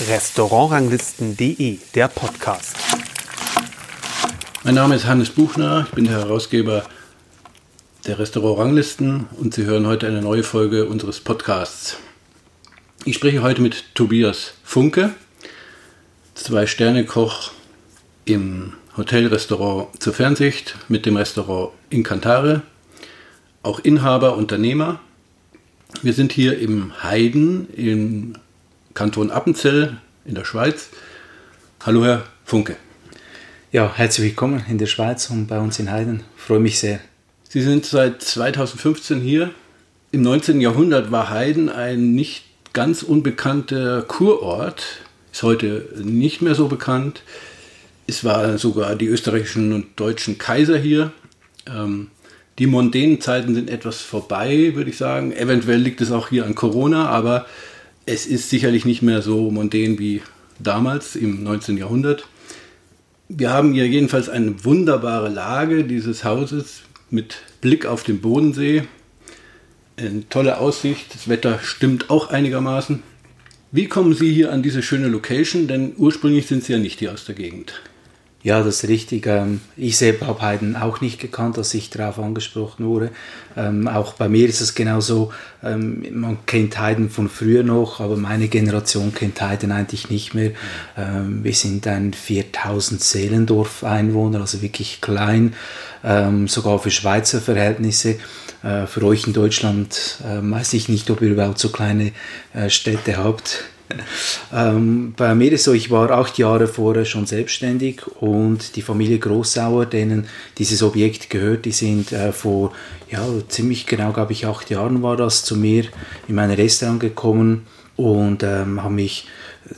Restaurantranglisten.de, der Podcast. Mein Name ist Hannes Buchner, ich bin der Herausgeber der Restaurantranglisten und Sie hören heute eine neue Folge unseres Podcasts. Ich spreche heute mit Tobias Funke, Zwei-Sterne-Koch im Hotelrestaurant zur Fernsicht mit dem Restaurant Incantare, auch Inhaber, Unternehmer. Wir sind hier im Heiden im Kanton Appenzell in der Schweiz. Hallo Herr Funke. Ja, herzlich willkommen in der Schweiz und bei uns in Heiden. Ich freue mich sehr. Sie sind seit 2015 hier. Im 19. Jahrhundert war Heiden ein nicht ganz unbekannter Kurort. Ist heute nicht mehr so bekannt. Es waren sogar die österreichischen und deutschen Kaiser hier. Ähm, die mondänen Zeiten sind etwas vorbei, würde ich sagen. Eventuell liegt es auch hier an Corona, aber es ist sicherlich nicht mehr so mondän wie damals im 19. Jahrhundert. Wir haben hier jedenfalls eine wunderbare Lage dieses Hauses mit Blick auf den Bodensee. Eine tolle Aussicht, das Wetter stimmt auch einigermaßen. Wie kommen Sie hier an diese schöne Location? Denn ursprünglich sind Sie ja nicht hier aus der Gegend. Ja, das ist richtig. Ähm, ich selber habe Haydn auch nicht gekannt, als ich darauf angesprochen wurde. Ähm, auch bei mir ist es genauso, ähm, man kennt Haydn von früher noch, aber meine Generation kennt Haydn eigentlich nicht mehr. wir sind ein 4000 Seelendorf Einwohner, also wirklich klein, sogar für Schweizer Verhältnisse. Äh, für euch in Deutschland äh, weiß ich nicht, ob ihr überhaupt so kleine äh, Städte habt ähm, bei mir ist so, ich war acht Jahre vorher schon selbstständig und die Familie Großauer, denen dieses Objekt gehört, die sind äh, vor ja, ziemlich genau, glaube ich, acht Jahren war das zu mir in mein Restaurant gekommen und ähm, haben mich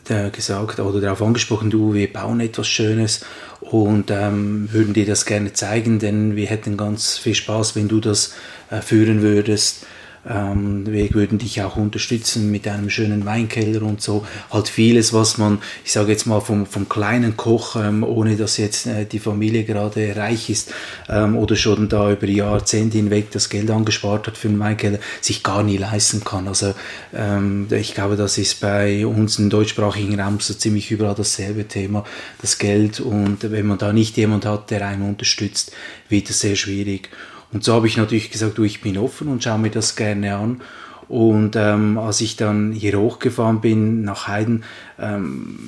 äh, gesagt oder darauf angesprochen, du, wir bauen etwas Schönes und ähm, würden dir das gerne zeigen, denn wir hätten ganz viel Spaß, wenn du das äh, führen würdest. Ähm, wir würden dich auch unterstützen mit einem schönen Weinkeller und so. Halt vieles, was man, ich sage jetzt mal vom, vom kleinen Koch, ähm, ohne dass jetzt äh, die Familie gerade reich ist ähm, oder schon da über Jahrzehnte hinweg das Geld angespart hat für einen Weinkeller, sich gar nie leisten kann. Also ich glaube, das ist bei uns im deutschsprachigen Raum so ziemlich überall dasselbe Thema, das Geld. Und wenn man da nicht jemand hat, der einen unterstützt, wird es sehr schwierig. Und so habe ich natürlich gesagt, du, ich bin offen und schaue mir das gerne an. Und ähm, als ich dann hier hochgefahren bin nach Heiden, ähm,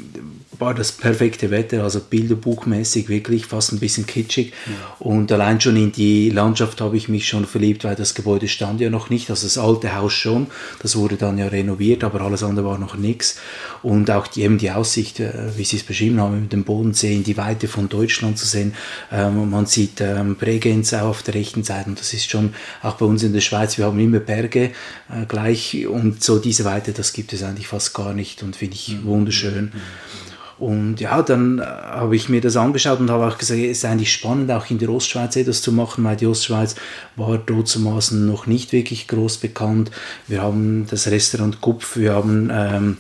war das perfekte Wetter, also bilderbuchmäßig wirklich fast ein bisschen kitschig. Ja. Und allein schon in die Landschaft habe ich mich schon verliebt, weil das Gebäude stand ja noch nicht. Also das alte Haus schon, das wurde dann ja renoviert, aber alles andere war noch nichts. Und auch die, eben die Aussicht, äh, wie Sie es beschrieben haben, mit dem Bodensee in die Weite von Deutschland zu sehen. Ähm, man sieht ähm, Bregenz auch auf der rechten Seite und das ist schon auch bei uns in der Schweiz, wir haben immer Berge äh, gleich und so diese Weite, das gibt es eigentlich fast gar nicht und finde ich mhm. wunderschön. Mhm. Und ja, dann äh, habe ich mir das angeschaut und habe auch gesagt, es ist eigentlich spannend, auch in der Ostschweiz etwas zu machen, weil die Ostschweiz war dortzumaßen noch nicht wirklich groß bekannt. Wir haben das Restaurant Kupf, wir haben ähm,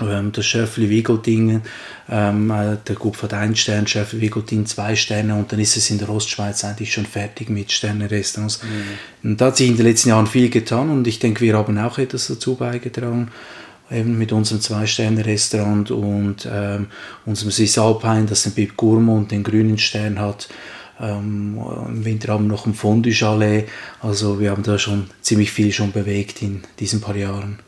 ähm das Schöffli Wigoldingen, ähm, äh, der Kupf hat einen Stern, Schöffli Wigolding zwei Sterne und dann ist es in der Ostschweiz eigentlich schon fertig mit Sterne-Restaurants. Mhm. Und da hat sich in den letzten Jahren viel getan und ich denke, wir haben auch etwas dazu beigetragen eben mit unserem Zwei-Sterne-Restaurant und ähm, unserem Swiss das den Bib Gourmand den grünen Stern hat. Ähm, Im Winter haben wir noch ein Fondue-Chalet. Also wir haben da schon ziemlich viel schon bewegt in diesen paar Jahren.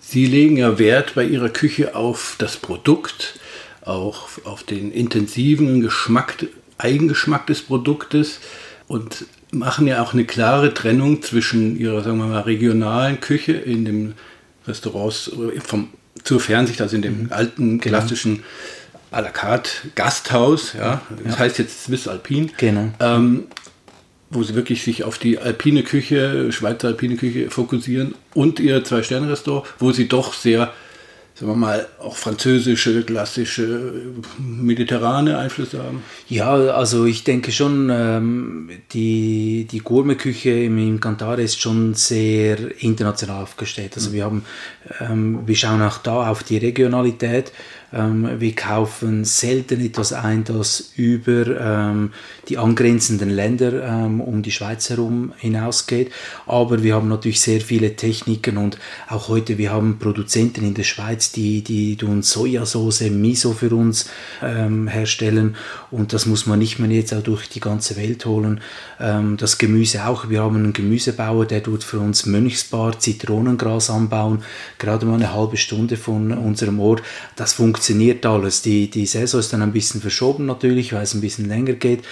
Sie legen ja Wert bei Ihrer Küche auf das Produkt, auch auf den intensiven Geschmack, Eigengeschmack des Produktes und machen ja auch eine klare Trennung zwischen Ihrer, sagen wir mal, regionalen Küche in dem Restaurants vom, zur Fernsicht, also in dem mhm. alten genau. klassischen à la carte Gasthaus, ja, das ja. heißt jetzt Swiss Alpin, genau. ähm, wo sie wirklich sich auf die alpine Küche, Schweizer alpine Küche fokussieren und ihr Zwei-Sterne-Restaurant, wo sie doch sehr sagen wir mal, auch französische, klassische, mediterrane Einflüsse haben? Ja, also ich denke schon, ähm, die, die Gourmet-Küche im, im Cantare ist schon sehr international aufgestellt. Also wir haben, ähm, wir schauen auch da auf die Regionalität. Ähm, wir kaufen selten etwas ein, das über ähm, die angrenzenden Länder ähm, um die Schweiz herum hinausgeht. Aber wir haben natürlich sehr viele Techniken und auch heute, wir haben Produzenten in der Schweiz, die, die uns Sojasauce, Miso für uns herstellen und das muss man nicht mehr jetzt auch durch die ganze Welt holen. Das Gemüse auch. Wir haben einen Gemüsebauer, der tut für uns Mönchsbar Zitronengras anbauen, gerade mal eine halbe Stunde von unserem Ort. Das funktioniert alles. Die, die Saison ist dann ein bisschen verschoben natürlich, weil es ein bisschen länger geht.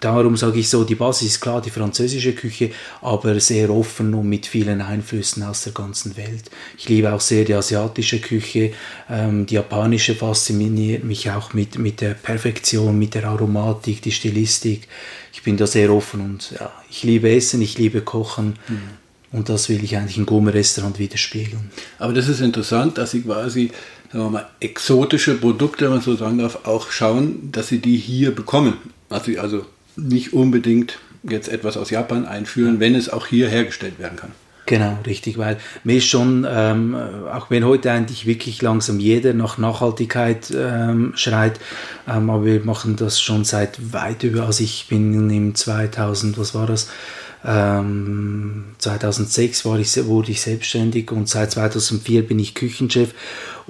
Darum sage ich so, die Basis ist klar die französische Küche, aber sehr offen und mit vielen Einflüssen aus der ganzen Welt. Ich liebe auch sehr die asiatische Küche. Ähm, die japanische fasziniert mich auch mit, mit der Perfektion, mit der Aromatik, die Stilistik. Ich bin da sehr offen und ja, ich liebe Essen, ich liebe Kochen. Mhm. Und das will ich eigentlich im Gourmet-Restaurant widerspiegeln. Aber das ist interessant, dass Sie quasi sagen wir mal, exotische Produkte, wenn man so sagen darf, auch schauen, dass Sie die hier bekommen. Dass Sie also nicht unbedingt jetzt etwas aus Japan einführen, wenn es auch hier hergestellt werden kann. Genau, richtig, weil mir ist schon, ähm, auch wenn heute eigentlich wirklich langsam jeder nach Nachhaltigkeit ähm, schreit, ähm, aber wir machen das schon seit weit über, also ich bin im 2000, was war das, 2006 ähm, war ich, wurde ich selbstständig und seit 2004 bin ich Küchenchef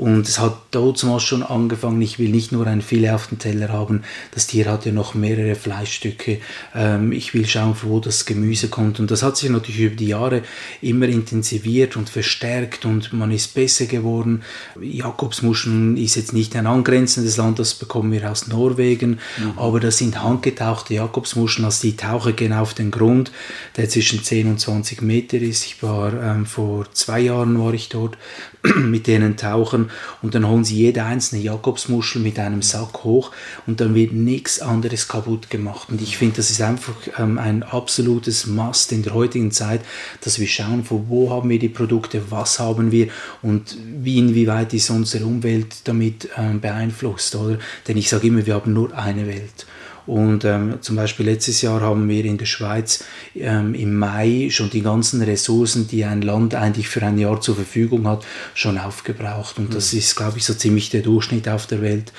und es hat damals schon angefangen, ich will nicht nur ein Filet auf dem Teller haben, das Tier hat ja noch mehrere Fleischstücke. Ähm, ich will schauen, wo das Gemüse kommt. Und das hat sich natürlich über die Jahre immer intensiviert und verstärkt und man ist besser geworden. Jakobsmuscheln ist jetzt nicht ein angrenzendes Land, das bekommen wir aus Norwegen, mhm. aber das sind handgetauchte Jakobsmuscheln, also die tauchen gehen auf den Grund, der zwischen 10 und 20 Meter ist. Ich war ähm, vor zwei Jahren war ich dort mit denen tauchen und dann holen sie jede einzelne Jakobsmuschel mit einem Sack hoch und dann wird nichts anderes kaputt gemacht. Und ich finde, das ist einfach ähm, ein absolutes Must in der heutigen Zeit, dass wir schauen, von wo haben wir die Produkte, was haben wir und wie inwieweit ist unsere Umwelt damit ähm, beeinflusst, oder? Denn ich sage immer, wir haben nur eine Welt. Und ähm, zum Beispiel letztes Jahr haben wir in der Schweiz ähm, im Mai schon die ganzen Ressourcen, die ein Land eigentlich für ein Jahr zur Verfügung hat, schon aufgebraucht. Und das mhm. ist, glaube ich, so ziemlich der Durchschnitt auf der Welt.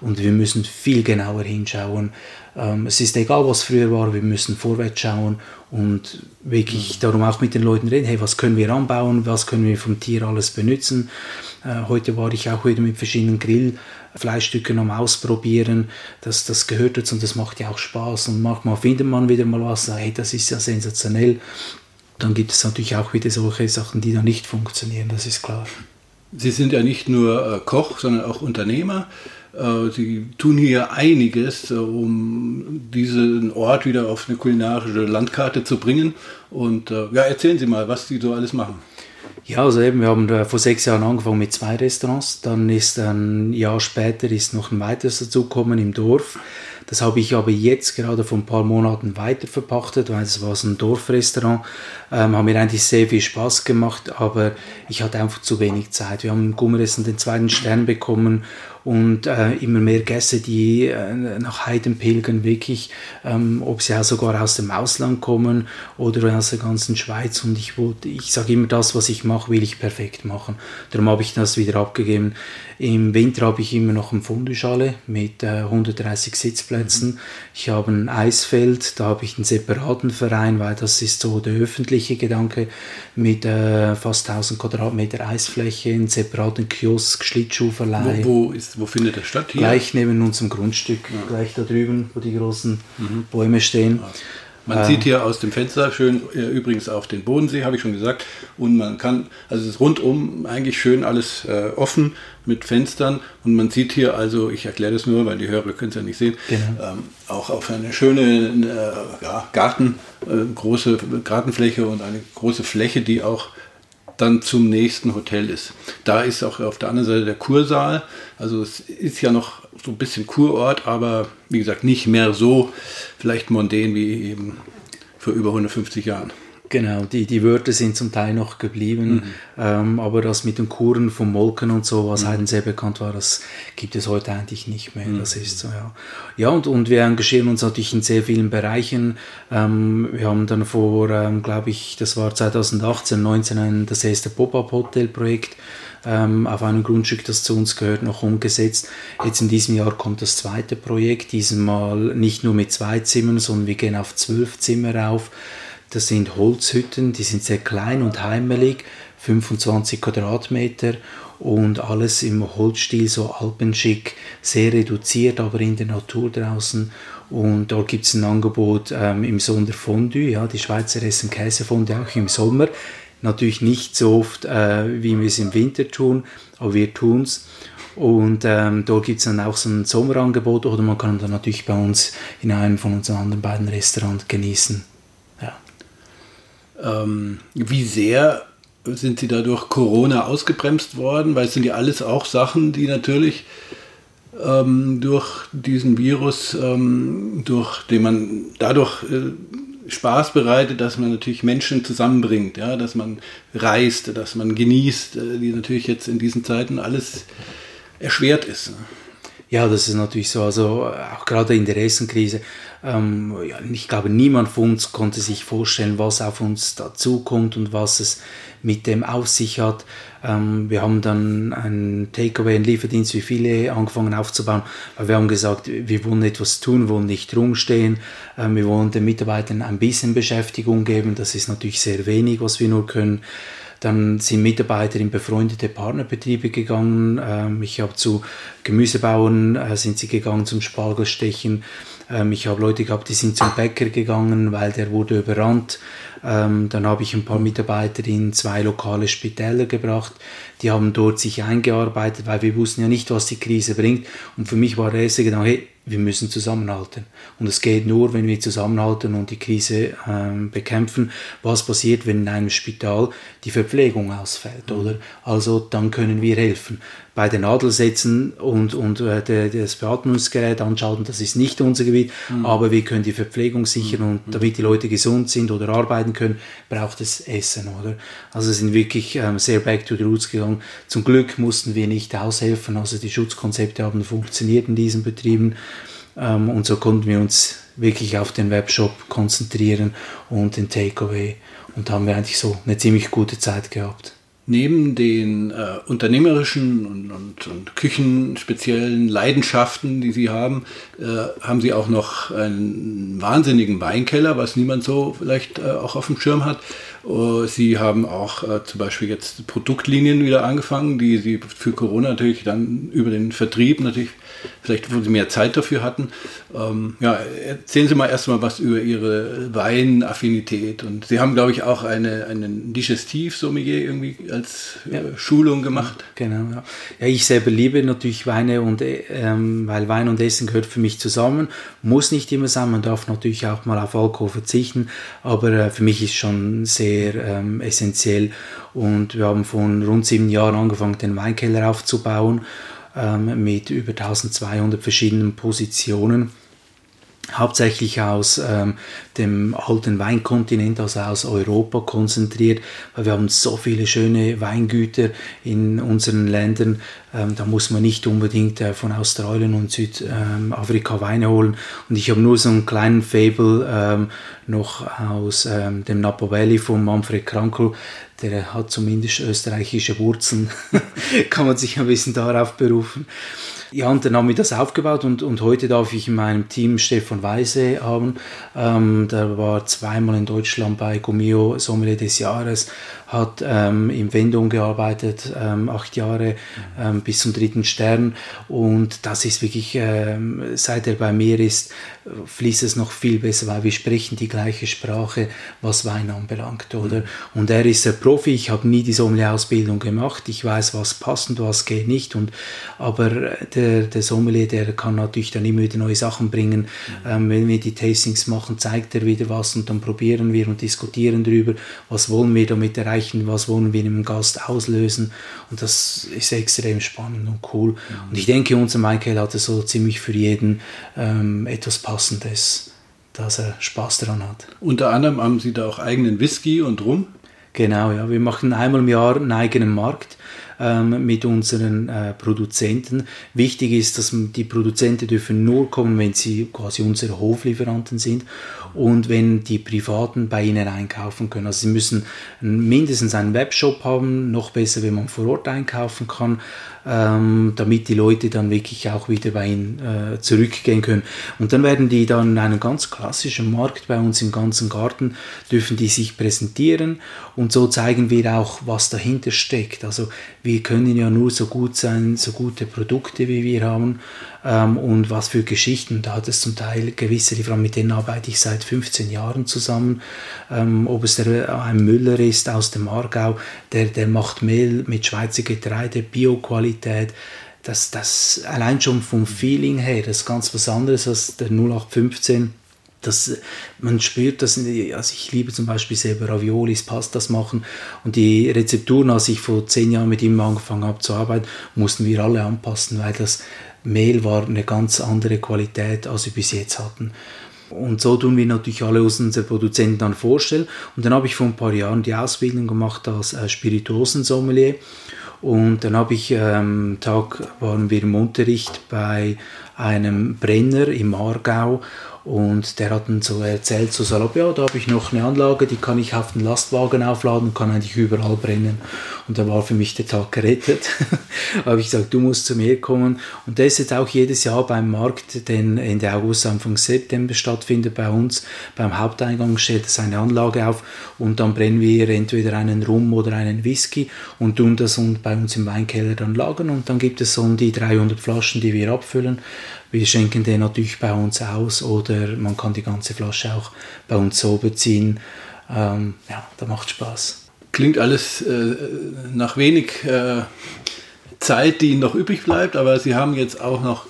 Und wir müssen viel genauer hinschauen. Ähm, es ist egal, was früher war, wir müssen vorwärts schauen und wirklich mhm. darum auch mit den Leuten reden, hey, was können wir anbauen, was können wir vom Tier alles benutzen. Äh, heute war ich auch wieder mit verschiedenen Grill Fleischstücke noch mal ausprobieren. Das, das gehört dazu und das macht ja auch Spaß. Und manchmal findet man wieder mal was, hey, das ist ja sensationell. Dann gibt es natürlich auch wieder solche Sachen, die da nicht funktionieren, das ist klar. Sie sind ja nicht nur äh, Koch, sondern auch Unternehmer. Äh, Sie tun hier einiges, äh, um diesen Ort wieder auf eine kulinarische Landkarte zu bringen. Und ja, erzählen Sie mal, was Sie so alles machen. Ja, also eben, wir haben vor sechs Jahren angefangen mit zwei Restaurants. Dann ist ein Jahr später ist noch ein weiteres dazugekommen im Dorf. Das habe ich aber jetzt gerade vor ein paar Monaten weiter verpachtet, weil es war ein Dorfrestaurant. Ähm, hat mir eigentlich sehr viel Spaß gemacht, aber ich hatte einfach zu wenig Zeit. Wir haben im Gummeressen den zweiten Stern bekommen und äh, immer mehr Gäste, die äh, nach Heiden pilgern, wirklich, ähm, ob sie auch sogar aus dem Ausland kommen oder aus der ganzen Schweiz. Und ich, ich sage immer, das, was ich mache, will ich perfekt machen. Darum habe ich das wieder abgegeben. Im Winter habe ich immer noch eine Fundeschale mit äh, 130 Sitzplätzen. Mhm. Ich habe ein Eisfeld, da habe ich einen separaten Verein, weil das ist so der öffentliche Gedanke mit äh, fast 1000 Quadratmeter Eisfläche, einen separaten Kiosk, Schlittschuhverleih. Wo, wo, ist, wo findet das statt? Hier? Gleich neben unserem Grundstück, ja. gleich da drüben, wo die großen mhm. Bäume stehen. Ja. Man sieht hier aus dem Fenster schön, äh, übrigens auf den Bodensee, habe ich schon gesagt. Und man kann, also es ist rundum eigentlich schön alles äh, offen mit Fenstern. Und man sieht hier also, ich erkläre das nur, weil die Hörer können es ja nicht sehen, genau. ähm, auch auf eine schöne äh, ja, Garten, äh, große Gartenfläche und eine große Fläche, die auch dann zum nächsten Hotel ist. Da ist auch auf der anderen Seite der Kursaal. Also es ist ja noch so ein bisschen Kurort, aber wie gesagt nicht mehr so vielleicht mondän wie eben vor über 150 Jahren. Genau, die, die Wörter sind zum Teil noch geblieben, mhm. ähm, aber das mit den Kuren vom Molken und so, was mhm. Heiden sehr bekannt war, das gibt es heute eigentlich nicht mehr. Mhm. Das ist so, ja. Ja, und, und wir engagieren uns natürlich in sehr vielen Bereichen. Ähm, wir haben dann vor, ähm, glaube ich, das war 2018, 19 ein, das erste Pop-Up-Hotel-Projekt ähm, auf einem Grundstück, das zu uns gehört, noch umgesetzt. Jetzt in diesem Jahr kommt das zweite Projekt, diesmal nicht nur mit zwei Zimmern, sondern wir gehen auf zwölf Zimmer rauf. Das sind Holzhütten, die sind sehr klein und heimelig, 25 Quadratmeter und alles im Holzstil, so alpenschick, sehr reduziert, aber in der Natur draußen. Und dort gibt es ein Angebot ähm, im Sonderfondue, ja, die Schweizer essen Käsefondue auch im Sommer. Natürlich nicht so oft, äh, wie wir es im Winter tun, aber wir tun es. Und ähm, dort gibt es dann auch so ein Sommerangebot oder man kann dann natürlich bei uns in einem von unseren anderen beiden Restaurants genießen. Ähm, wie sehr sind Sie dadurch Corona ausgebremst worden? Weil es sind ja alles auch Sachen, die natürlich ähm, durch diesen Virus, ähm, durch den man dadurch äh, Spaß bereitet, dass man natürlich Menschen zusammenbringt, ja, dass man reist, dass man genießt, äh, die natürlich jetzt in diesen Zeiten alles erschwert ist. Ja, das ist natürlich so. Also auch gerade in der Essenkrise ähm, ja, ich glaube, niemand von uns konnte sich vorstellen, was auf uns dazukommt und was es mit dem auf sich hat. Ähm, wir haben dann einen Takeaway, einen Lieferdienst wie viele angefangen aufzubauen, weil wir haben gesagt, wir wollen etwas tun, wollen nicht rumstehen, ähm, wir wollen den Mitarbeitern ein bisschen Beschäftigung geben. Das ist natürlich sehr wenig, was wir nur können. Dann sind Mitarbeiter in befreundete Partnerbetriebe gegangen. Ähm, ich habe zu Gemüsebauern äh, sind sie gegangen zum Spargelstechen. Ähm, ich habe Leute gehabt, die sind zum Bäcker gegangen, weil der wurde überrannt. Ähm, dann habe ich ein paar Mitarbeiter in zwei lokale Spitäler gebracht. Die haben dort sich eingearbeitet, weil wir wussten ja nicht, was die Krise bringt. Und für mich war der erste Gedanke, hey, wir müssen zusammenhalten. Und es geht nur, wenn wir zusammenhalten und die Krise ähm, bekämpfen. Was passiert, wenn in einem Spital die Verpflegung ausfällt, oder? Also dann können wir helfen bei den Nadelsätzen und, und äh, das Beatmungsgerät anschauen, das ist nicht unser Gebiet, mhm. aber wir können die Verpflegung sichern und mhm. damit die Leute gesund sind oder arbeiten können, braucht es Essen, oder? Also sind wirklich ähm, sehr back to the roots gegangen. Zum Glück mussten wir nicht aushelfen, also die Schutzkonzepte haben funktioniert in diesen Betrieben ähm, und so konnten wir uns wirklich auf den Webshop konzentrieren und den Takeaway und haben wir eigentlich so eine ziemlich gute Zeit gehabt neben den äh, unternehmerischen und, und, und, küchenspeziellen Leidenschaften, die Sie haben, äh, haben Sie auch noch einen wahnsinnigen Weinkeller, was niemand so vielleicht äh, auch auf dem Schirm hat. Uh, Sie haben auch äh, zum Beispiel jetzt Produktlinien wieder angefangen, die Sie für Corona natürlich dann über den Vertrieb natürlich vielleicht wo Sie mehr Zeit dafür hatten. Ähm, ja, erzählen Sie mal erstmal was über Ihre Weinaffinität. Und Sie haben, glaube ich, auch eine, einen Digestiv-Sommelier irgendwie als äh, ja. Schulung gemacht. Genau, ja. ja. Ich selber liebe natürlich Weine und ähm, weil Wein und Essen gehört für mich zusammen. Muss nicht immer sein, man darf natürlich auch mal auf Alkohol verzichten, aber äh, für mich ist schon sehr ähm, essentiell. Und wir haben von rund sieben Jahren angefangen, den Weinkeller aufzubauen ähm, mit über 1200 verschiedenen Positionen hauptsächlich aus ähm, dem alten Weinkontinent, also aus Europa konzentriert, weil wir haben so viele schöne Weingüter in unseren Ländern. Ähm, da muss man nicht unbedingt äh, von Australien und Südafrika ähm, Weine holen. Und ich habe nur so einen kleinen Fable ähm, noch aus ähm, dem Napa Valley von Manfred Krankel. Der hat zumindest österreichische Wurzeln, kann man sich ein bisschen darauf berufen. Ja, und dann haben wir das aufgebaut und, und heute darf ich in meinem Team Stefan Weise haben. Ähm, der war zweimal in Deutschland bei Gomio Sommelier des Jahres, hat ähm, im Wendung gearbeitet, ähm, acht Jahre ähm, bis zum dritten Stern. Und das ist wirklich, ähm, seit er bei mir ist, fließt es noch viel besser, weil wir sprechen die gleiche Sprache, was Wein anbelangt, oder? Und er ist ein Profi, ich habe nie die Sommelier-Ausbildung gemacht, ich weiß, was passt und was geht nicht, und, aber der, der Sommelier, der kann natürlich dann immer wieder neue Sachen bringen. Mhm. Ähm, wenn wir die Tastings machen, zeigt er wieder was und dann probieren wir und diskutieren darüber, was wollen wir damit erreichen, was wollen wir im Gast auslösen und das ist extrem spannend und cool. Mhm. Und ich denke, unser Michael hatte so ziemlich für jeden ähm, etwas Passendes, dass er Spaß daran hat. Unter anderem haben Sie da auch eigenen Whisky und Rum? Genau, ja. Wir machen einmal im Jahr einen eigenen Markt ähm, mit unseren äh, Produzenten. Wichtig ist, dass die Produzenten dürfen nur kommen, wenn sie quasi unsere Hoflieferanten sind und wenn die Privaten bei ihnen einkaufen können. Also sie müssen mindestens einen Webshop haben, noch besser, wenn man vor Ort einkaufen kann ähm, damit die Leute dann wirklich auch wieder bei ihnen äh, zurückgehen können. Und dann werden die dann in einem ganz klassischen Markt bei uns im ganzen Garten, dürfen die sich präsentieren und so zeigen wir auch, was dahinter steckt. Also wir können ja nur so gut sein, so gute Produkte wie wir haben ähm, und was für Geschichten. Da hat es zum Teil gewisse Lieferanten, mit denen arbeite ich seit 15 Jahren zusammen. Ähm, ob es der, ein Müller ist aus dem Aargau, der, der macht Mehl mit Schweizer Getreide, Bioqualität. Das, das allein schon vom Feeling her, das ist ganz was anderes als der 0815 das, man spürt das, also ich liebe zum Beispiel selber Raviolis, Pastas machen und die Rezepturen, als ich vor zehn Jahren mit ihm angefangen habe zu arbeiten, mussten wir alle anpassen, weil das Mehl war eine ganz andere Qualität, als wir bis jetzt hatten. Und so tun wir natürlich alle unsere Produzenten dann vorstellen. Und dann habe ich vor ein paar Jahren die Ausbildung gemacht als äh, Spirituosensommelier. Und dann habe ich, ähm, Tag waren wir im Unterricht bei einem Brenner im Aargau und der hat dann so erzählt, so salopp, ja, da habe ich noch eine Anlage, die kann ich auf den Lastwagen aufladen kann eigentlich überall brennen. Und da war für mich der Tag gerettet. habe ich gesagt, du musst zu mir kommen. Und der ist jetzt auch jedes Jahr beim Markt, den Ende August, Anfang September stattfindet bei uns. Beim Haupteingang stellt er seine Anlage auf und dann brennen wir entweder einen Rum oder einen Whisky und tun das bei uns im Weinkeller dann lagern. Und dann gibt es so um die 300 Flaschen, die wir abfüllen. Wir schenken den natürlich bei uns aus oder man kann die ganze Flasche auch bei uns so beziehen. Ähm, ja, da macht Spaß. Klingt alles äh, nach wenig äh, Zeit, die Ihnen noch übrig bleibt, aber Sie haben jetzt auch noch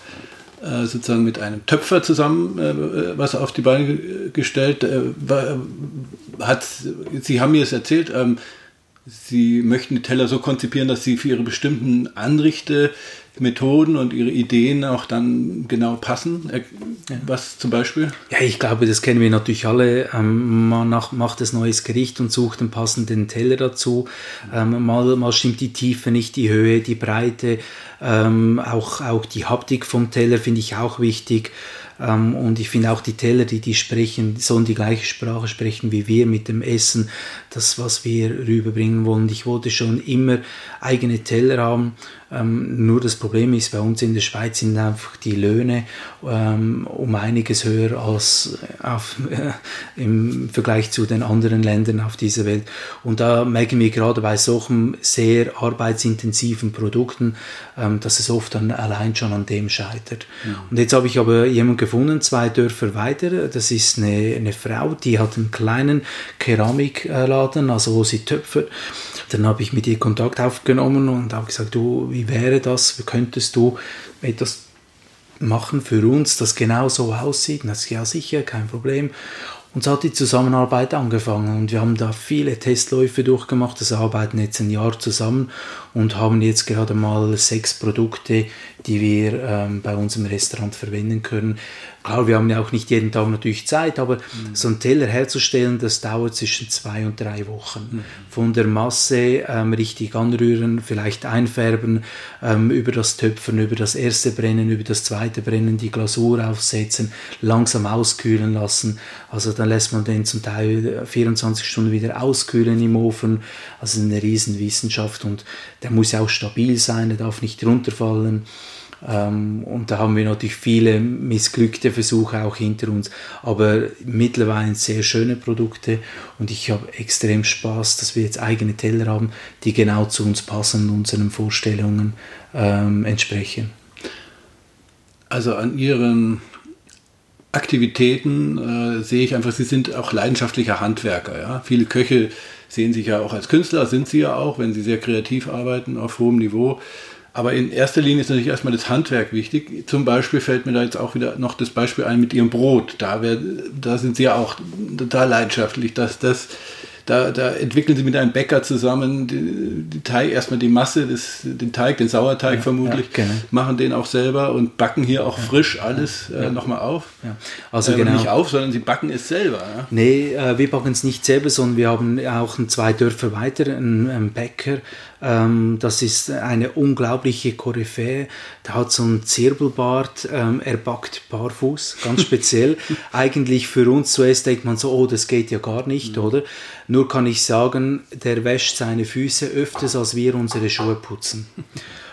äh, sozusagen mit einem Töpfer zusammen äh, was auf die Beine gestellt. Äh, hat, Sie haben mir es erzählt, ähm, Sie möchten die Teller so konzipieren, dass sie für ihre bestimmten Anrichte Methoden und ihre Ideen auch dann genau passen? Äh, was zum Beispiel? Ja, ich glaube, das kennen wir natürlich alle. Ähm, man macht das neues Gericht und sucht den passenden Teller dazu. Ähm, mal, mal stimmt die Tiefe nicht, die Höhe, die Breite, ähm, auch, auch die Haptik vom Teller finde ich auch wichtig. Ähm, und ich finde auch die Teller, die, die sprechen, sollen die gleiche Sprache sprechen wie wir mit dem Essen, das, was wir rüberbringen wollen. Ich wollte schon immer eigene Teller haben. Ähm, nur das Problem ist, bei uns in der Schweiz sind einfach die Löhne ähm, um einiges höher als auf, äh, im Vergleich zu den anderen Ländern auf dieser Welt. Und da merken wir gerade bei solchen sehr arbeitsintensiven Produkten, ähm, dass es oft dann allein schon an dem scheitert. Ja. Und jetzt habe ich aber jemanden gefunden, zwei Dörfer weiter. Das ist eine, eine Frau, die hat einen kleinen Keramikladen, also wo sie töpfert. Dann habe ich mit ihr Kontakt aufgenommen und habe gesagt, du, wie wäre das, könntest du etwas machen für uns, das genau so aussieht? Und das ja sicher, kein Problem. Und so hat die Zusammenarbeit angefangen und wir haben da viele Testläufe durchgemacht. Das arbeiten jetzt ein Jahr zusammen und haben jetzt gerade mal sechs Produkte, die wir ähm, bei uns im Restaurant verwenden können. Klar, wir haben ja auch nicht jeden Tag natürlich Zeit, aber mhm. so einen Teller herzustellen, das dauert zwischen zwei und drei Wochen. Mhm. Von der Masse ähm, richtig anrühren, vielleicht einfärben, ähm, über das Töpfern, über das erste Brennen, über das zweite Brennen, die Glasur aufsetzen, langsam auskühlen lassen. Also dann lässt man den zum Teil 24 Stunden wieder auskühlen im Ofen. Also eine Riesenwissenschaft und der muss ja auch stabil sein, der darf nicht runterfallen. Ähm, und da haben wir natürlich viele missglückte Versuche auch hinter uns, aber mittlerweile sehr schöne Produkte und ich habe extrem Spaß, dass wir jetzt eigene Teller haben, die genau zu uns passen unseren Vorstellungen ähm, entsprechen. Also an Ihren Aktivitäten äh, sehe ich einfach, Sie sind auch leidenschaftlicher Handwerker. Ja? Viele Köche sehen sich ja auch als Künstler, sind sie ja auch, wenn sie sehr kreativ arbeiten auf hohem Niveau. Aber in erster Linie ist natürlich erstmal das Handwerk wichtig. Zum Beispiel fällt mir da jetzt auch wieder noch das Beispiel ein mit Ihrem Brot. Da, wär, da sind Sie ja auch total leidenschaftlich, dass das Da, da entwickeln sie mit einem Bäcker zusammen die, die Teig, erstmal die Masse, des, den Teig, den Sauerteig ja, vermutlich, ja, genau. machen den auch selber und backen hier auch frisch alles äh, nochmal auf. Also äh, genau. nicht auf, sondern sie backen es selber. Ja? Nee, äh, wir backen es nicht selber, sondern wir haben auch zwei Dörfer weiter einen, einen Bäcker, ähm, das ist eine unglaubliche Koryphäe. Der hat so einen Zirbelbart, ähm, er backt barfuß, ganz speziell. Eigentlich für uns zuerst denkt man so, oh, das geht ja gar nicht, mhm. oder? Nur kann ich sagen, der wäscht seine Füße öfters, als wir unsere Schuhe putzen.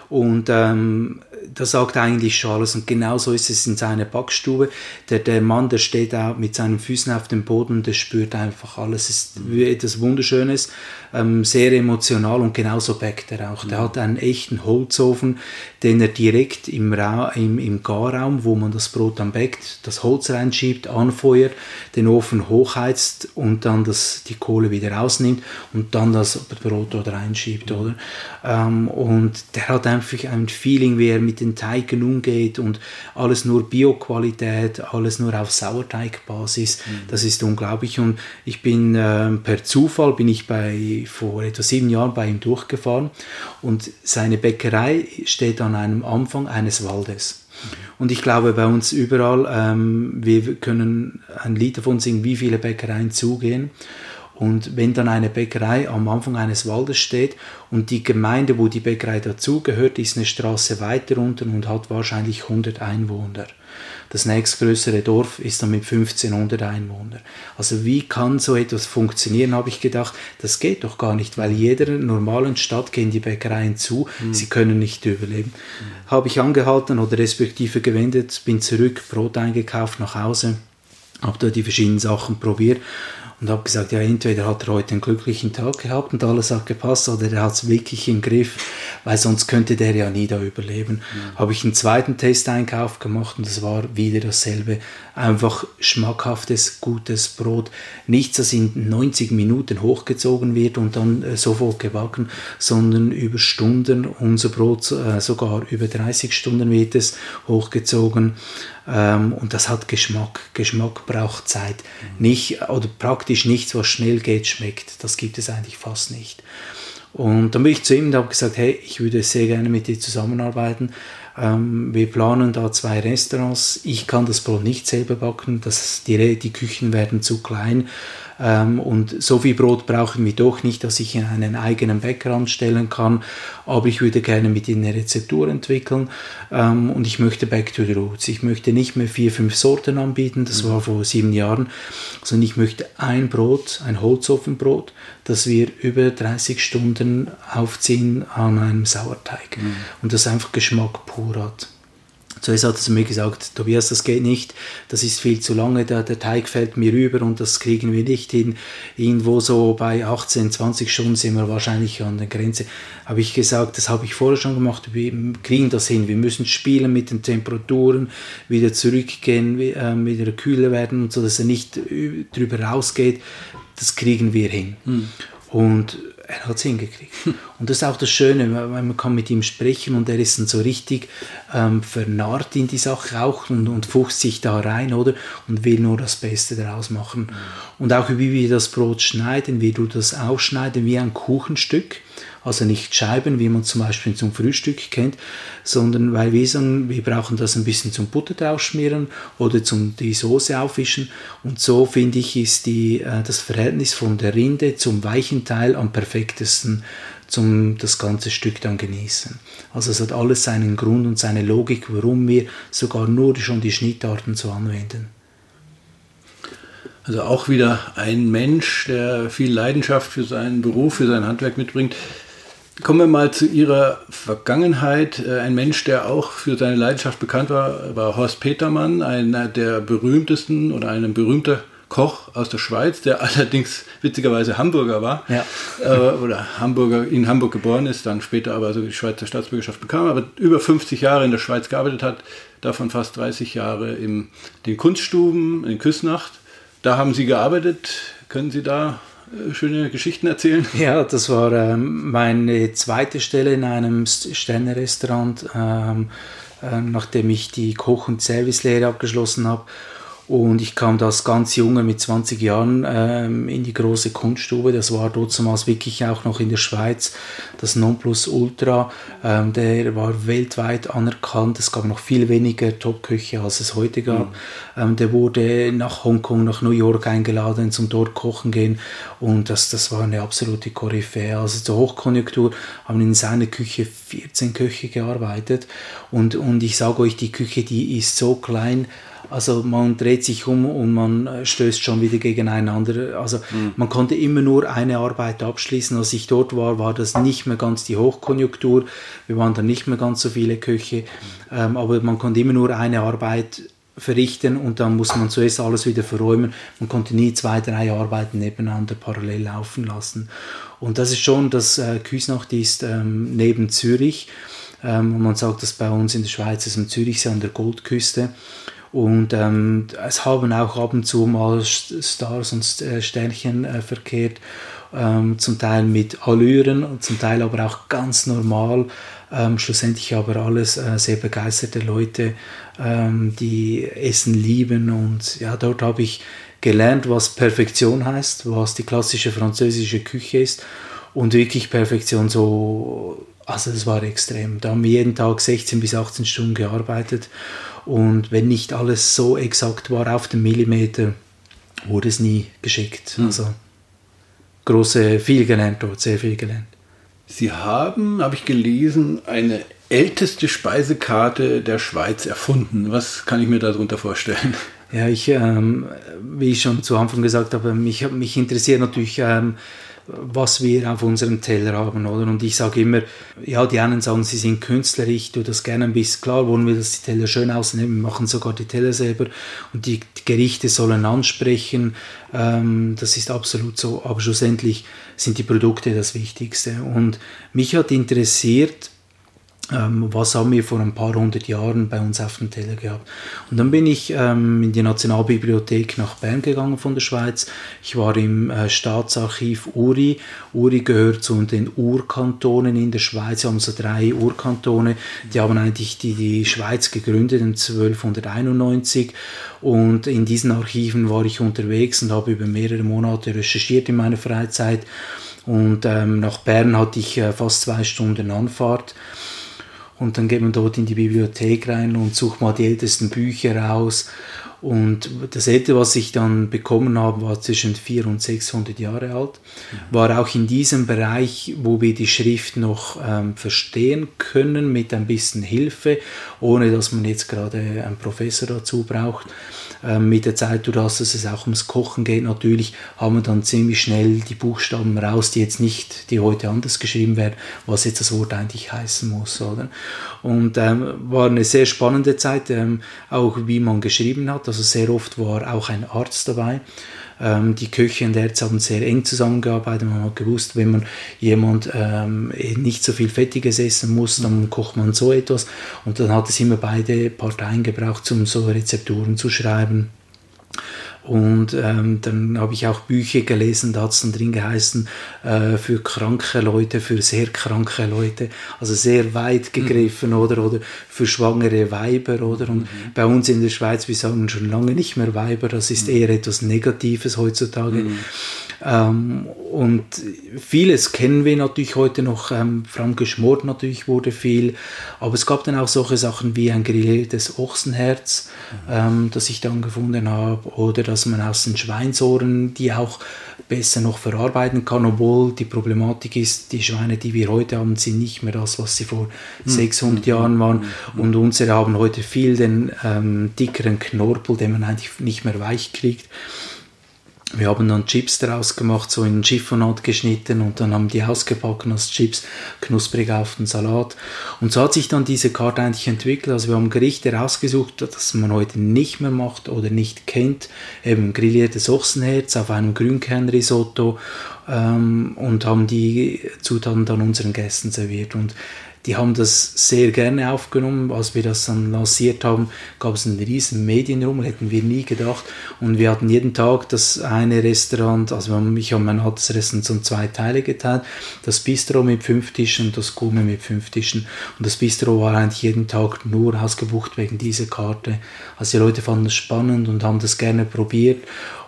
Und ähm, das sagt eigentlich schon alles. Und genauso ist es in seiner Backstube. Der, der Mann, der steht auch mit seinen Füßen auf dem Boden, der spürt einfach alles. Es ist etwas Wunderschönes, ähm, sehr emotional und genauso backt er auch. Der hat einen echten Holzofen, den er direkt im, Ra im, im Garraum, wo man das Brot dann backt, das Holz reinschiebt, anfeuert, den Ofen hochheizt und dann das, die Kohle wieder rausnimmt und dann das Brot dort reinschiebt, oder? Ähm, und der hat einfach ein Feeling, wie er mit den Teigen umgeht und alles nur Bioqualität, alles nur auf Sauerteigbasis. Mhm. Das ist unglaublich und ich bin äh, per Zufall bin ich bei vor etwa sieben Jahren bei ihm durchgefahren und seine Bäckerei steht an einem Anfang eines Waldes. Und ich glaube, bei uns überall, ähm, wir können ein Lied davon singen, wie viele Bäckereien zugehen. Und wenn dann eine Bäckerei am Anfang eines Waldes steht und die Gemeinde, wo die Bäckerei dazugehört, ist eine Straße weiter unten und hat wahrscheinlich 100 Einwohner. Das nächstgrößere Dorf ist dann mit 1500 Einwohnern. Also wie kann so etwas funktionieren, habe ich gedacht. Das geht doch gar nicht, weil jeder normalen Stadt gehen die Bäckereien zu, mhm. sie können nicht überleben. Mhm. Habe ich angehalten oder respektive gewendet, bin zurück, Brot eingekauft nach Hause, habe da die verschiedenen Sachen probiert und habe gesagt, ja, entweder hat er heute einen glücklichen Tag gehabt und alles hat gepasst oder er hat es wirklich im Griff, weil sonst könnte der ja nie da überleben. Mhm. Habe ich einen zweiten Testeinkauf gemacht und es war wieder dasselbe. Einfach schmackhaftes, gutes Brot. Nichts, das in 90 Minuten hochgezogen wird und dann äh, sofort gebacken, sondern über Stunden. Unser Brot äh, sogar über 30 Stunden wird es hochgezogen. Ähm, und das hat Geschmack. Geschmack braucht Zeit. Nicht, oder praktisch nichts, was schnell geht, schmeckt. Das gibt es eigentlich fast nicht. Und dann bin ich zu ihm und habe gesagt, hey, ich würde sehr gerne mit dir zusammenarbeiten. Ähm, wir planen da zwei Restaurants. Ich kann das Brot nicht selber backen, das, die, die Küchen werden zu klein. Ähm, und so viel Brot brauchen wir doch nicht, dass ich einen eigenen Bäcker anstellen kann. Aber ich würde gerne mit ihnen eine Rezeptur entwickeln. Ähm, und ich möchte Back to the Roots. Ich möchte nicht mehr vier, fünf Sorten anbieten. Das war vor sieben Jahren. Sondern ich möchte ein Brot, ein Holzofenbrot, das wir über 30 Stunden aufziehen an einem Sauerteig. Mhm. Und das einfach Geschmack pur hat. Zuerst hat er zu mir gesagt, Tobias, das geht nicht, das ist viel zu lange, der, der Teig fällt mir rüber und das kriegen wir nicht hin. Irgendwo so bei 18, 20 Stunden sind wir wahrscheinlich an der Grenze. Habe ich gesagt, das habe ich vorher schon gemacht, wir kriegen das hin. Wir müssen spielen mit den Temperaturen, wieder zurückgehen, äh, wieder kühler werden und so, dass er nicht drüber rausgeht. Das kriegen wir hin. Hm. Und er hat es hingekriegt. Und das ist auch das Schöne, man kann mit ihm sprechen und er ist dann so richtig ähm, vernarrt in die Sache auch und, und fuchst sich da rein, oder? Und will nur das Beste daraus machen. Und auch wie wir das Brot schneiden, wie du das ausschneiden, wie ein Kuchenstück also nicht Scheiben, wie man zum Beispiel zum Frühstück kennt, sondern weil wir sagen, wir brauchen das ein bisschen zum Butter draufschmieren oder zum die Soße aufwischen. Und so finde ich, ist die, äh, das Verhältnis von der Rinde zum weichen Teil am perfektesten zum das ganze Stück dann genießen. Also es hat alles seinen Grund und seine Logik, warum wir sogar nur schon die Schnittarten so anwenden. Also auch wieder ein Mensch, der viel Leidenschaft für seinen Beruf, für sein Handwerk mitbringt. Kommen wir mal zu Ihrer Vergangenheit. Äh, ein Mensch, der auch für seine Leidenschaft bekannt war, war Horst Petermann, einer der berühmtesten oder ein berühmter Koch aus der Schweiz, der allerdings witzigerweise Hamburger war ja. äh, oder Hamburger in Hamburg geboren ist, dann später aber so die Schweizer Staatsbürgerschaft bekam, aber über 50 Jahre in der Schweiz gearbeitet hat, davon fast 30 Jahre in den Kunststuben in Küsnacht. Da haben Sie gearbeitet. Können Sie da schöne Geschichten erzählen? Ja, das war ähm, meine zweite Stelle in einem Sterne-Restaurant, ähm, äh, nachdem ich die Koch- und Servicelehre abgeschlossen habe. Und ich kam das ganz junge mit 20 Jahren ähm, in die große Kunststube. Das war damals wirklich auch noch in der Schweiz das Nonplusultra. Ähm, der war weltweit anerkannt. Es gab noch viel weniger Top-Küche, als es heute gab. Mhm. Ähm, der wurde nach Hongkong, nach New York eingeladen zum dort kochen gehen. Und das, das war eine absolute Koryphäe. Also zur Hochkonjunktur haben in seiner Küche 14 Köche gearbeitet. Und, und ich sage euch, die Küche, die ist so klein, also man dreht sich um und man äh, stößt schon wieder gegeneinander. Also mhm. man konnte immer nur eine Arbeit abschließen. Als ich dort war, war das nicht mehr ganz die Hochkonjunktur. Wir waren dann nicht mehr ganz so viele Köche. Ähm, aber man konnte immer nur eine Arbeit verrichten und dann muss man zuerst alles wieder verräumen. Man konnte nie zwei, drei Arbeiten nebeneinander parallel laufen lassen. Und das ist schon, das äh, Küsnacht ist ähm, neben Zürich. Ähm, man sagt das bei uns in der Schweiz, ist am Zürichsee an der Goldküste. Und ähm, es haben auch ab und zu mal Stars und äh, Sternchen äh, verkehrt, ähm, zum Teil mit Allüren, zum Teil aber auch ganz normal. Ähm, schlussendlich aber alles äh, sehr begeisterte Leute, ähm, die Essen lieben. Und ja, dort habe ich gelernt, was Perfektion heißt, was die klassische französische Küche ist. Und wirklich Perfektion so, also das war extrem. Da haben wir jeden Tag 16 bis 18 Stunden gearbeitet und wenn nicht alles so exakt war auf den Millimeter, wurde es nie geschickt. Mhm. Also große, viel gelernt dort, sehr viel gelernt. Sie haben, habe ich gelesen, eine älteste Speisekarte der Schweiz erfunden. Was kann ich mir darunter vorstellen? Ja, ich, ähm, wie ich schon zu Anfang gesagt habe, mich, mich interessiert natürlich ähm, was wir auf unserem Teller haben, oder? Und ich sage immer, ja, die einen sagen, sie sind Künstler, ich tue das gerne ein bisschen, klar wollen wir, dass die Teller schön aussehen, wir machen sogar die Teller selber und die Gerichte sollen ansprechen, ähm, das ist absolut so, aber schlussendlich sind die Produkte das Wichtigste. Und mich hat interessiert, was haben wir vor ein paar hundert Jahren bei uns auf dem Teller gehabt. Und dann bin ich ähm, in die Nationalbibliothek nach Bern gegangen von der Schweiz. Ich war im äh, Staatsarchiv Uri. Uri gehört zu den Urkantonen in der Schweiz. Wir haben so drei Urkantone. Die haben eigentlich die, die Schweiz gegründet in 1291. Und in diesen Archiven war ich unterwegs und habe über mehrere Monate recherchiert in meiner Freizeit. Und ähm, nach Bern hatte ich äh, fast zwei Stunden Anfahrt. Und dann geht man dort in die Bibliothek rein und sucht mal die ältesten Bücher raus. Und das älteste, was ich dann bekommen habe, war zwischen 400 und 600 Jahre alt. War auch in diesem Bereich, wo wir die Schrift noch ähm, verstehen können, mit ein bisschen Hilfe, ohne dass man jetzt gerade einen Professor dazu braucht. Ähm, mit der Zeit, durch dass es auch ums Kochen geht, natürlich haben wir dann ziemlich schnell die Buchstaben raus, die jetzt nicht, die heute anders geschrieben werden, was jetzt das Wort eigentlich heißen muss, oder? Und ähm, war eine sehr spannende Zeit, ähm, auch wie man geschrieben hat. Also sehr oft war auch ein Arzt dabei. Ähm, die Köche und Ärzte haben sehr eng zusammengearbeitet. Man hat gewusst, wenn man jemand ähm, nicht so viel Fettiges essen muss, dann kocht man so etwas. Und dann hat es immer beide Parteien gebraucht, um so Rezepturen zu schreiben. Und ähm, dann habe ich auch Bücher gelesen, da hat es dann drin geheißen, äh, für kranke Leute, für sehr kranke Leute, also sehr weit gegriffen mhm. oder, oder für schwangere Weiber oder. Und mhm. bei uns in der Schweiz, wir sagen schon lange nicht mehr Weiber, das ist mhm. eher etwas Negatives heutzutage. Mhm. Ähm, und vieles kennen wir natürlich heute noch, ähm, Frankisch Mord natürlich wurde viel, aber es gab dann auch solche Sachen wie ein grilliertes Ochsenherz, mhm. ähm, das ich dann gefunden habe, oder dass man aus den Schweinsohren die auch besser noch verarbeiten kann, obwohl die Problematik ist, die Schweine, die wir heute haben, sind nicht mehr das, was sie vor mhm. 600 Jahren waren. Mhm. Und unsere haben heute viel den ähm, dickeren Knorpel, den man eigentlich nicht mehr weich kriegt wir haben dann Chips daraus gemacht, so in Chiffonat geschnitten und dann haben die ausgepackt als Chips, knusprig auf den Salat. Und so hat sich dann diese Karte eigentlich entwickelt. Also wir haben Gerichte rausgesucht, das man heute nicht mehr macht oder nicht kennt. Eben grilliertes Ochsenherz auf einem Grünkernrisotto ähm, und haben die Zutaten dann unseren Gästen serviert. Und die haben das sehr gerne aufgenommen. Als wir das dann lanciert haben, gab es einen riesen Medienraum, hätten wir nie gedacht. Und wir hatten jeden Tag das eine Restaurant, also ich habe mein altes Restaurant in zwei Teile geteilt, das Bistro mit fünf Tischen und das Gume mit fünf Tischen. Und das Bistro war eigentlich jeden Tag nur ausgebucht wegen dieser Karte. Also die Leute fanden es spannend und haben das gerne probiert.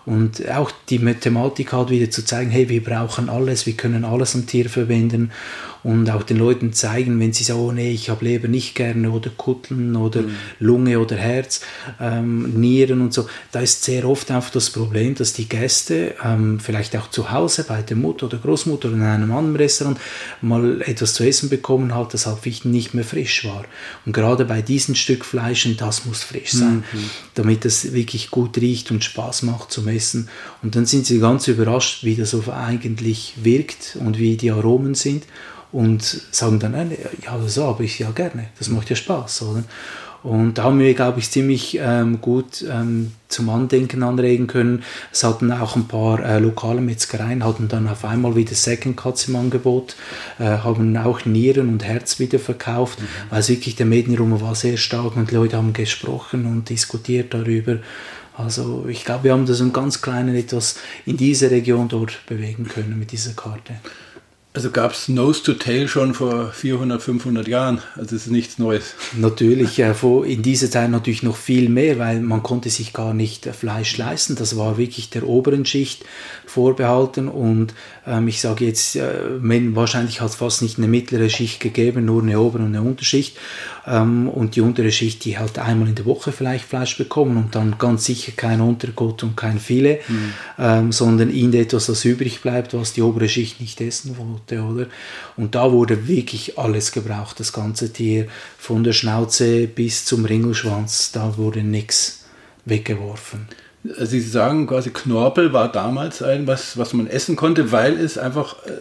Und auch die Thematik halt wieder zu zeigen, hey, wir brauchen alles, wir können alles am Tier verwenden und auch den Leuten zeigen, wenn sie sagen, oh nee, ich habe Leber nicht gerne oder Kutteln oder mhm. Lunge oder Herz, ähm, Nieren und so, da ist sehr oft einfach das Problem, dass die Gäste ähm, vielleicht auch zu Hause bei der Mutter oder Großmutter oder in einem anderen Restaurant mal etwas zu essen bekommen hat, das halt nicht mehr frisch war. Und gerade bei diesen Stück Fleischen, das muss frisch sein, mhm. damit es wirklich gut riecht und Spaß macht zum Essen. Und dann sind sie ganz überrascht, wie das so eigentlich wirkt und wie die Aromen sind und sagen dann, ja, das habe ich ja gerne, das macht ja Spaß. Oder? Und da haben wir, glaube ich, ziemlich ähm, gut ähm, zum Andenken anregen können. Es hatten auch ein paar äh, lokale Metzgereien, hatten dann auf einmal wieder Second Cuts im Angebot, äh, haben auch Nieren und Herz wieder verkauft, mhm. weil es wirklich der Medienraum war sehr stark und die Leute haben gesprochen und diskutiert darüber. Also ich glaube, wir haben das ein ganz kleinen etwas in dieser Region dort bewegen können mit dieser Karte. Also gab es Nose to Tail schon vor 400, 500 Jahren. Also es ist nichts Neues. Natürlich, in dieser Zeit natürlich noch viel mehr, weil man konnte sich gar nicht Fleisch leisten. Das war wirklich der oberen Schicht vorbehalten und ähm, ich sage jetzt, äh, wahrscheinlich hat es fast nicht eine mittlere Schicht gegeben, nur eine obere und eine Unterschicht. Ähm, und die untere Schicht, die halt einmal in der Woche vielleicht Fleisch bekommen und dann ganz sicher kein Untergott und kein Filet, mhm. ähm, sondern ihnen etwas, das übrig bleibt, was die obere Schicht nicht essen wollte, oder? Und da wurde wirklich alles gebraucht, das ganze Tier, von der Schnauze bis zum Ringelschwanz, da wurde nichts weggeworfen. Sie sagen quasi, Knorpel war damals ein, was, was man essen konnte, weil es einfach äh,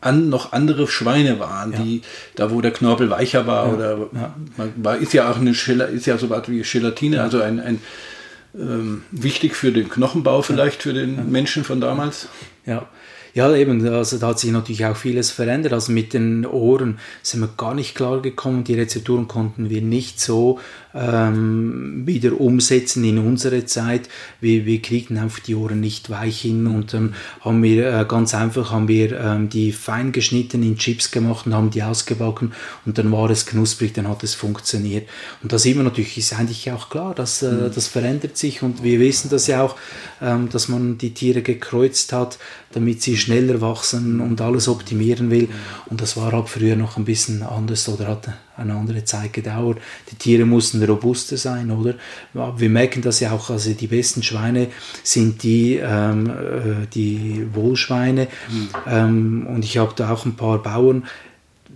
an, noch andere Schweine waren, ja. die da wo der Knorpel weicher war ja. oder ja. Man, war, ist ja auch eine Schiller, ist ja so was wie Gelatine, also ein, ein ähm, wichtig für den Knochenbau vielleicht für den Menschen von damals. Ja. Ja, eben, also da hat sich natürlich auch vieles verändert. Also mit den Ohren sind wir gar nicht klar gekommen. Die Rezepturen konnten wir nicht so ähm, wieder umsetzen in unsere Zeit. Wir, wir kriegten einfach die Ohren nicht weich hin und ähm, haben wir äh, ganz einfach haben wir ähm, die fein geschnitten in Chips gemacht und haben die ausgebacken und dann war es knusprig, dann hat es funktioniert. Und da sieht man natürlich, ist eigentlich auch klar, dass äh, mhm. das verändert sich und wir wissen das ja auch, ähm, dass man die Tiere gekreuzt hat, damit sie schneller wachsen und alles optimieren will. Und das war halt früher noch ein bisschen anders oder hat eine andere Zeit gedauert. Die Tiere mussten robuster sein, oder? Wir merken das ja auch, also die besten Schweine sind die, ähm, äh, die Wohlschweine. Mhm. Ähm, und ich habe da auch ein paar Bauern,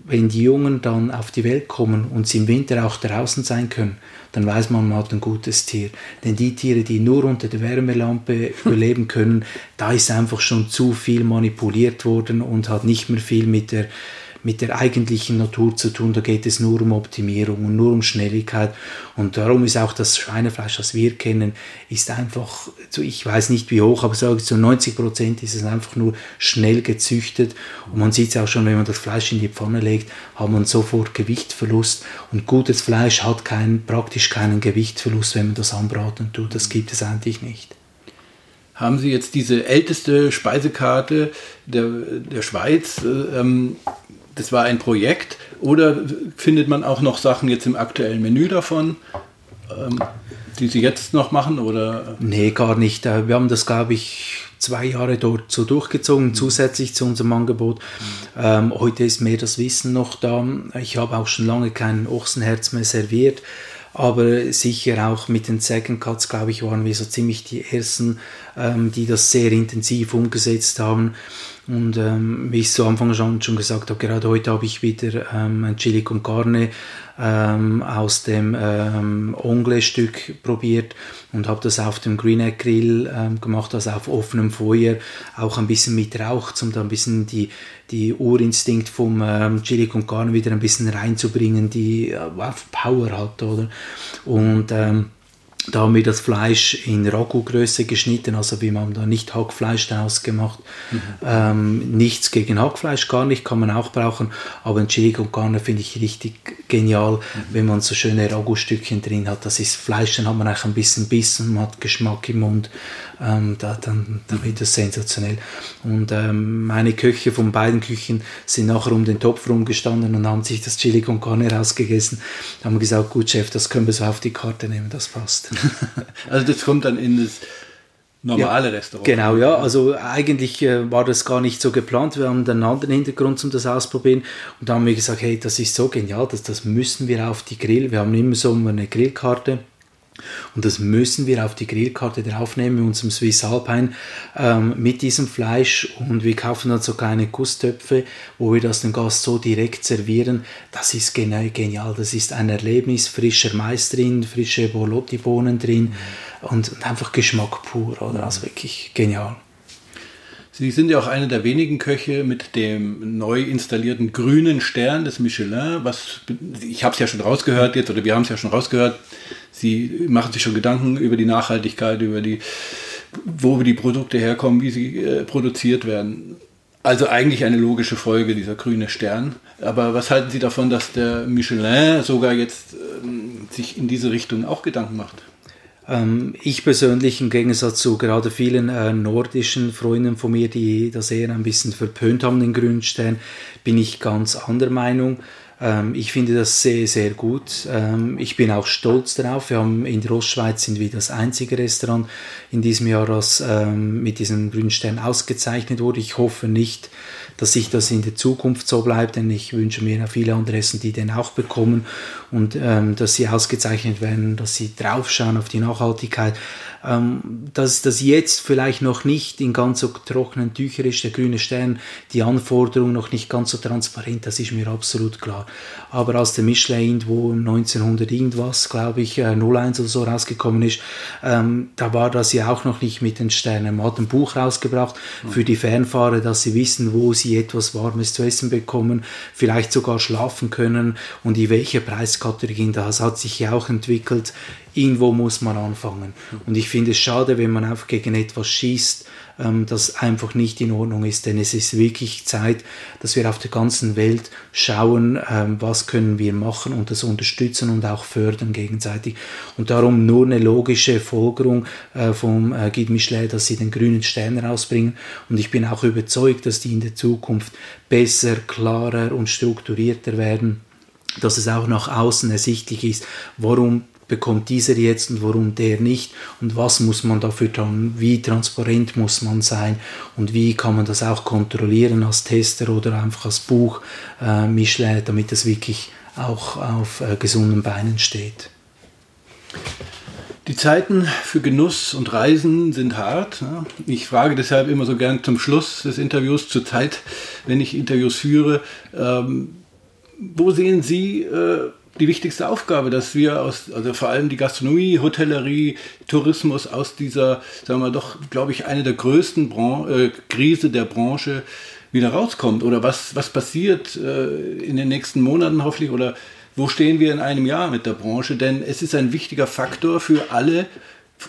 wenn die Jungen dann auf die Welt kommen und sie im Winter auch draußen sein können, dann weiß man, man hat ein gutes Tier. Denn die Tiere, die nur unter der Wärmelampe überleben können, da ist einfach schon zu viel manipuliert worden und hat nicht mehr viel mit der mit der eigentlichen Natur zu tun. Da geht es nur um Optimierung und nur um Schnelligkeit. Und darum ist auch das Schweinefleisch, das wir kennen, ist einfach, ich weiß nicht wie hoch, aber sage ich, zu 90 Prozent ist es einfach nur schnell gezüchtet. Und man sieht es auch schon, wenn man das Fleisch in die Pfanne legt, hat man sofort Gewichtverlust. Und gutes Fleisch hat kein, praktisch keinen Gewichtverlust, wenn man das anbraten tut. Das gibt es eigentlich nicht haben Sie jetzt diese älteste Speisekarte der, der Schweiz äh, ähm, das war ein Projekt oder findet man auch noch Sachen jetzt im aktuellen Menü davon, ähm, die Sie jetzt noch machen? Oder? Nee, gar nicht. Äh, wir haben das, glaube ich, zwei Jahre dort so durchgezogen, mhm. zusätzlich zu unserem Angebot. Mhm. Ähm, heute ist mehr das Wissen noch da. Ich habe auch schon lange kein Ochsenherz mehr serviert. Aber sicher auch mit den Second Cuts, glaube ich, waren wir so ziemlich die Ersten, ähm, die das sehr intensiv umgesetzt haben. Und ähm, wie ich zu Anfang schon, schon gesagt habe, gerade heute habe ich wieder ähm, ein Chili con Carne ähm, aus dem ähm, Ongle-Stück probiert und habe das auf dem Green Egg Grill ähm, gemacht, also auf offenem Feuer, auch ein bisschen mit Rauch, um da ein bisschen die, die Urinstinkt vom ähm, Chili con Carne wieder ein bisschen reinzubringen, die äh, Power hat, oder? Und ähm, da haben wir das Fleisch in Ragu-Größe geschnitten, also wie man da nicht Hackfleisch daraus gemacht. Mhm. Ähm, nichts gegen Hackfleisch, gar nicht, kann man auch brauchen, aber ein Chili con Carne finde ich richtig genial, mhm. wenn man so schöne Ragu-Stückchen drin hat. Das ist Fleisch, dann hat man eigentlich ein bisschen Bissen, man hat Geschmack im Mund, ähm, da, dann, dann wird das sensationell. Und ähm, meine Köche von beiden Küchen sind nachher um den Topf rumgestanden und haben sich das Chili con Carne rausgegessen, haben gesagt, gut Chef, das können wir so auf die Karte nehmen, das passt. also das kommt dann in das normale ja, Restaurant. Genau, ja. Also eigentlich äh, war das gar nicht so geplant. Wir haben einen anderen Hintergrund, um das auszuprobieren. Und da haben wir gesagt, hey, das ist so genial, das, das müssen wir auf die Grill. Wir haben immer so eine Grillkarte und das müssen wir auf die Grillkarte draufnehmen mit unserem Swiss Alpine ähm, mit diesem Fleisch. Und wir kaufen dann so kleine Gusstöpfe, wo wir das dem Gast so direkt servieren. Das ist genial. Das ist ein Erlebnis. Frischer Mais drin, frische Bolotti-Bohnen drin und, und, einfach Geschmack pur. Oder? Also wirklich genial. Sie sind ja auch einer der wenigen Köche mit dem neu installierten grünen Stern des Michelin. Was, ich habe es ja schon rausgehört jetzt, oder wir haben es ja schon rausgehört. Sie machen sich schon Gedanken über die Nachhaltigkeit, über die, wo die Produkte herkommen, wie sie äh, produziert werden. Also eigentlich eine logische Folge dieser grüne Stern. Aber was halten Sie davon, dass der Michelin sogar jetzt ähm, sich in diese Richtung auch Gedanken macht? Ähm, ich persönlich, im Gegensatz zu gerade vielen äh, nordischen Freunden von mir, die das eher ein bisschen verpönt haben, den grünen Stern, bin ich ganz anderer Meinung. Ähm, ich finde das sehr, sehr gut. Ähm, ich bin auch stolz darauf. Wir haben in der Ostschweiz sind wir das einzige Restaurant in diesem Jahr, das ähm, mit diesem grünen Stern ausgezeichnet wurde. Ich hoffe nicht, dass sich das in der Zukunft so bleibt, denn ich wünsche mir viele andere Essen, die den auch bekommen und ähm, dass sie ausgezeichnet werden, dass sie draufschauen auf die Nachhaltigkeit. Ähm, dass das jetzt vielleicht noch nicht in ganz so trockenen Tüchern ist, der grüne Stern, die Anforderung noch nicht ganz so transparent, das ist mir absolut klar. Aber als der Michelin wo 1900 irgendwas, glaube ich, 01 äh, oder so rausgekommen ist, ähm, da war das ja auch noch nicht mit den Sternen. Man hat ein Buch rausgebracht für die Fernfahrer, dass sie wissen, wo sie etwas Warmes zu essen bekommen, vielleicht sogar schlafen können und in welcher Preiskategorie. Das hat sich ja auch entwickelt irgendwo muss man anfangen. Und ich finde es schade, wenn man einfach gegen etwas schießt, ähm, das einfach nicht in Ordnung ist, denn es ist wirklich Zeit, dass wir auf der ganzen Welt schauen, ähm, was können wir machen und das unterstützen und auch fördern gegenseitig. Und darum nur eine logische Folgerung äh, vom äh, Guide Michelin, dass sie den grünen Stern rausbringen. Und ich bin auch überzeugt, dass die in der Zukunft besser, klarer und strukturierter werden dass es auch nach außen ersichtlich ist, warum bekommt dieser jetzt und warum der nicht und was muss man dafür tun, wie transparent muss man sein und wie kann man das auch kontrollieren als Tester oder einfach als Buch äh, Michelin, damit das wirklich auch auf äh, gesunden Beinen steht. Die Zeiten für Genuss und Reisen sind hart. Ich frage deshalb immer so gern zum Schluss des Interviews, zur Zeit, wenn ich Interviews führe, ähm, wo sehen Sie äh, die wichtigste Aufgabe, dass wir aus, also vor allem die Gastronomie, Hotellerie, Tourismus aus dieser, sagen wir doch, glaube ich, eine der größten Bran äh, Krise der Branche wieder rauskommt? Oder was, was passiert äh, in den nächsten Monaten hoffentlich? Oder wo stehen wir in einem Jahr mit der Branche? Denn es ist ein wichtiger Faktor für alle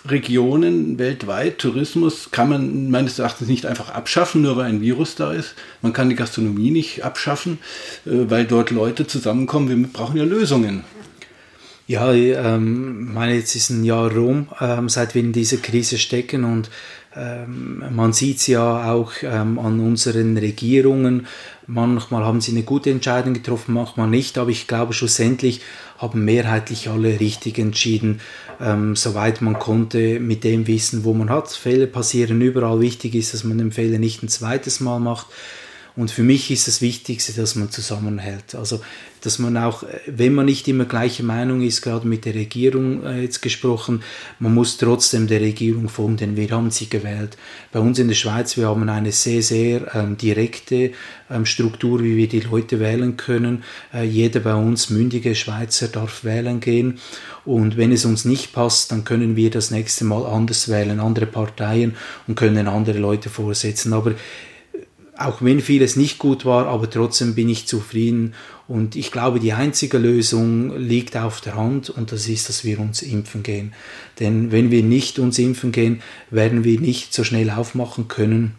Regionen weltweit, Tourismus kann man meines Erachtens nicht einfach abschaffen, nur weil ein Virus da ist. Man kann die Gastronomie nicht abschaffen, äh, weil dort Leute zusammenkommen. Wir brauchen ja Lösungen. Ja, ähm, meine, jetzt ist ein Jahr rum, ähm, seit wir in dieser Krise stecken und ähm, man sieht es ja auch ähm, an unseren Regierungen. Manchmal haben sie eine gute Entscheidung getroffen, manchmal nicht, aber ich glaube schlussendlich haben mehrheitlich alle richtig entschieden, ähm, soweit man konnte, mit dem Wissen, wo man hat. Fehler passieren überall. Wichtig ist, dass man den Fehler nicht ein zweites Mal macht. Und für mich ist das Wichtigste, dass man zusammenhält. Also dass man auch, wenn man nicht immer gleicher Meinung ist, gerade mit der Regierung äh, jetzt gesprochen, man muss trotzdem der Regierung folgen, denn wir haben sie gewählt. Bei uns in der Schweiz, wir haben eine sehr, sehr ähm, direkte ähm, Struktur, wie wir die Leute wählen können. Äh, jeder bei uns mündige Schweizer darf wählen gehen. Und wenn es uns nicht passt, dann können wir das nächste Mal anders wählen, andere Parteien und können andere Leute vorsetzen. Aber auch wenn vieles nicht gut war, aber trotzdem bin ich zufrieden. Und ich glaube, die einzige Lösung liegt auf der Hand und das ist, dass wir uns impfen gehen. Denn wenn wir nicht uns impfen gehen, werden wir nicht so schnell aufmachen können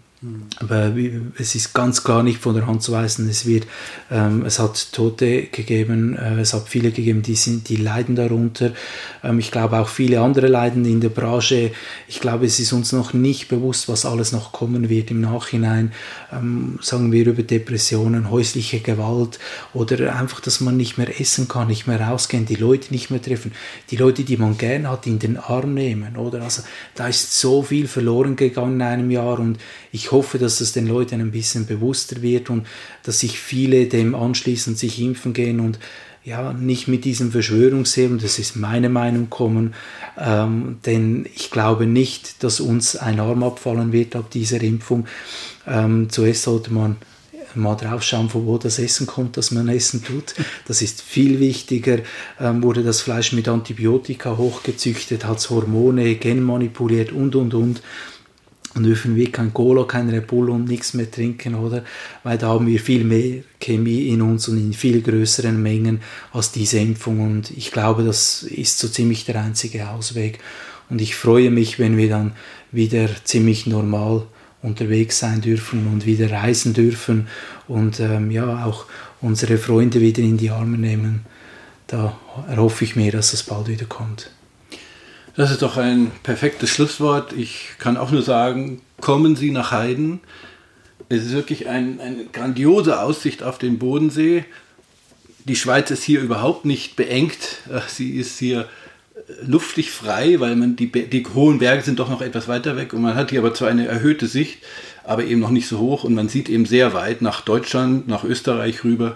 aber es ist ganz klar nicht von der Hand zu weisen. Es, wird, ähm, es hat Tote gegeben, äh, es hat viele gegeben, die, sind, die leiden darunter. Ähm, ich glaube auch viele andere leiden in der Branche. Ich glaube, es ist uns noch nicht bewusst, was alles noch kommen wird im Nachhinein. Ähm, sagen wir über Depressionen, häusliche Gewalt oder einfach, dass man nicht mehr essen kann, nicht mehr rausgehen, die Leute nicht mehr treffen, die Leute, die man gern hat, in den Arm nehmen. Oder? Also, da ist so viel verloren gegangen in einem Jahr und ich hoffe, dass es den Leuten ein bisschen bewusster wird und dass sich viele dem anschließen, sich impfen gehen und ja, nicht mit diesem Verschwörungsthemen, das ist meine Meinung, kommen, ähm, denn ich glaube nicht, dass uns ein Arm abfallen wird ab dieser Impfung. Ähm, zuerst sollte man mal drauf schauen, von wo das Essen kommt, das man essen tut. Das ist viel wichtiger. Ähm, wurde das Fleisch mit Antibiotika hochgezüchtet, hat Hormone genmanipuliert und, und, und und dürfen wir kein Cola, kein Red Bull und nichts mehr trinken, oder? Weil da haben wir viel mehr Chemie in uns und in viel größeren Mengen als diese Impfung. Und ich glaube, das ist so ziemlich der einzige Ausweg. Und ich freue mich, wenn wir dann wieder ziemlich normal unterwegs sein dürfen und wieder reisen dürfen und ähm, ja auch unsere Freunde wieder in die Arme nehmen. Da erhoffe ich mir, dass das bald wieder kommt. Das ist doch ein perfektes Schlusswort. Ich kann auch nur sagen, kommen Sie nach Heiden. Es ist wirklich ein, eine grandiose Aussicht auf den Bodensee. Die Schweiz ist hier überhaupt nicht beengt. Sie ist hier äh, luftig frei, weil man die, die hohen Berge sind doch noch etwas weiter weg und man hat hier aber zwar eine erhöhte Sicht, aber eben noch nicht so hoch und man sieht eben sehr weit nach Deutschland, nach Österreich rüber.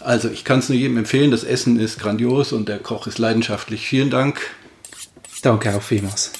Also ich kann es nur jedem empfehlen, das Essen ist grandios und der Koch ist leidenschaftlich. Vielen Dank. Então, ok, firmas.